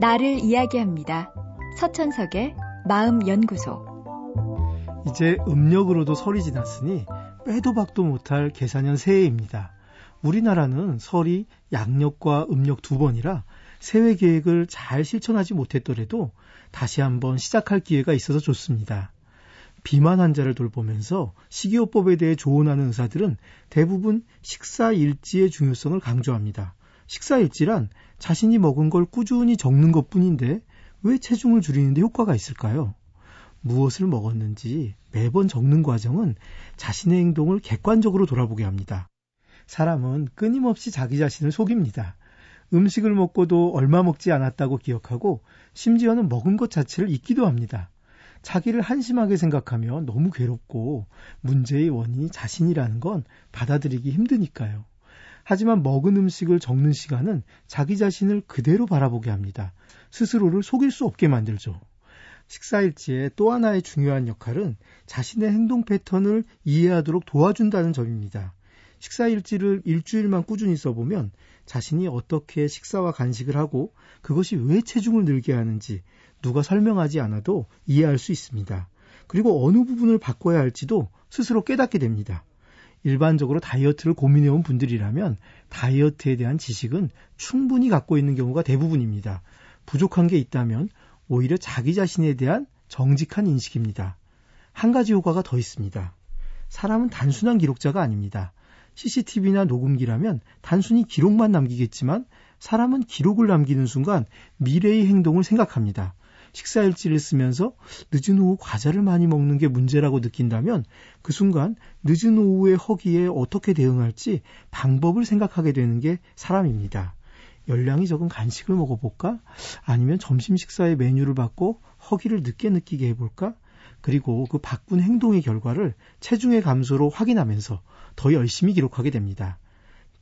나를 이야기합니다. 서천석의 마음연구소. 이제 음력으로도 설이 지났으니 빼도 박도 못할 계산년 새해입니다. 우리나라는 설이 양력과 음력 두 번이라 새해 계획을 잘 실천하지 못했더라도 다시 한번 시작할 기회가 있어서 좋습니다. 비만 환자를 돌보면서 식이요법에 대해 조언하는 의사들은 대부분 식사 일지의 중요성을 강조합니다. 식사 일지란 자신이 먹은 걸 꾸준히 적는 것 뿐인데 왜 체중을 줄이는데 효과가 있을까요? 무엇을 먹었는지 매번 적는 과정은 자신의 행동을 객관적으로 돌아보게 합니다. 사람은 끊임없이 자기 자신을 속입니다. 음식을 먹고도 얼마 먹지 않았다고 기억하고 심지어는 먹은 것 자체를 잊기도 합니다. 자기를 한심하게 생각하며 너무 괴롭고 문제의 원인이 자신이라는 건 받아들이기 힘드니까요. 하지만 먹은 음식을 적는 시간은 자기 자신을 그대로 바라보게 합니다. 스스로를 속일 수 없게 만들죠. 식사일지의 또 하나의 중요한 역할은 자신의 행동 패턴을 이해하도록 도와준다는 점입니다. 식사 일지를 일주일만 꾸준히 써보면 자신이 어떻게 식사와 간식을 하고 그것이 왜 체중을 늘게 하는지 누가 설명하지 않아도 이해할 수 있습니다. 그리고 어느 부분을 바꿔야 할지도 스스로 깨닫게 됩니다. 일반적으로 다이어트를 고민해온 분들이라면 다이어트에 대한 지식은 충분히 갖고 있는 경우가 대부분입니다. 부족한 게 있다면 오히려 자기 자신에 대한 정직한 인식입니다. 한 가지 효과가 더 있습니다. 사람은 단순한 기록자가 아닙니다. CCTV나 녹음기라면 단순히 기록만 남기겠지만 사람은 기록을 남기는 순간 미래의 행동을 생각합니다. 식사 일지를 쓰면서 늦은 오후 과자를 많이 먹는 게 문제라고 느낀다면 그 순간 늦은 오후의 허기에 어떻게 대응할지 방법을 생각하게 되는 게 사람입니다. 열량이 적은 간식을 먹어볼까? 아니면 점심 식사의 메뉴를 바꿔 허기를 늦게 느끼게 해볼까? 그리고 그 바꾼 행동의 결과를 체중의 감소로 확인하면서 더 열심히 기록하게 됩니다.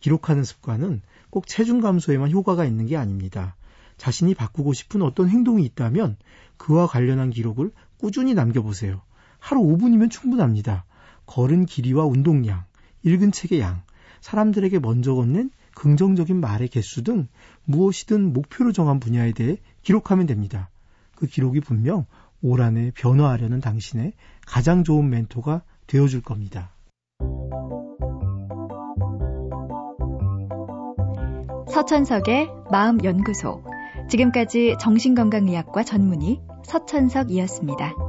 기록하는 습관은 꼭 체중 감소에만 효과가 있는 게 아닙니다. 자신이 바꾸고 싶은 어떤 행동이 있다면 그와 관련한 기록을 꾸준히 남겨보세요. 하루 5분이면 충분합니다. 걸은 길이와 운동량, 읽은 책의 양, 사람들에게 먼저 건넨 긍정적인 말의 개수 등 무엇이든 목표로 정한 분야에 대해 기록하면 됩니다. 그 기록이 분명 올 한해 변화하려는 당신의 가장 좋은 멘토가 되어줄 겁니다. 서천석의 마음연구소. 지금까지 정신건강의학과 전문의 서천석이었습니다.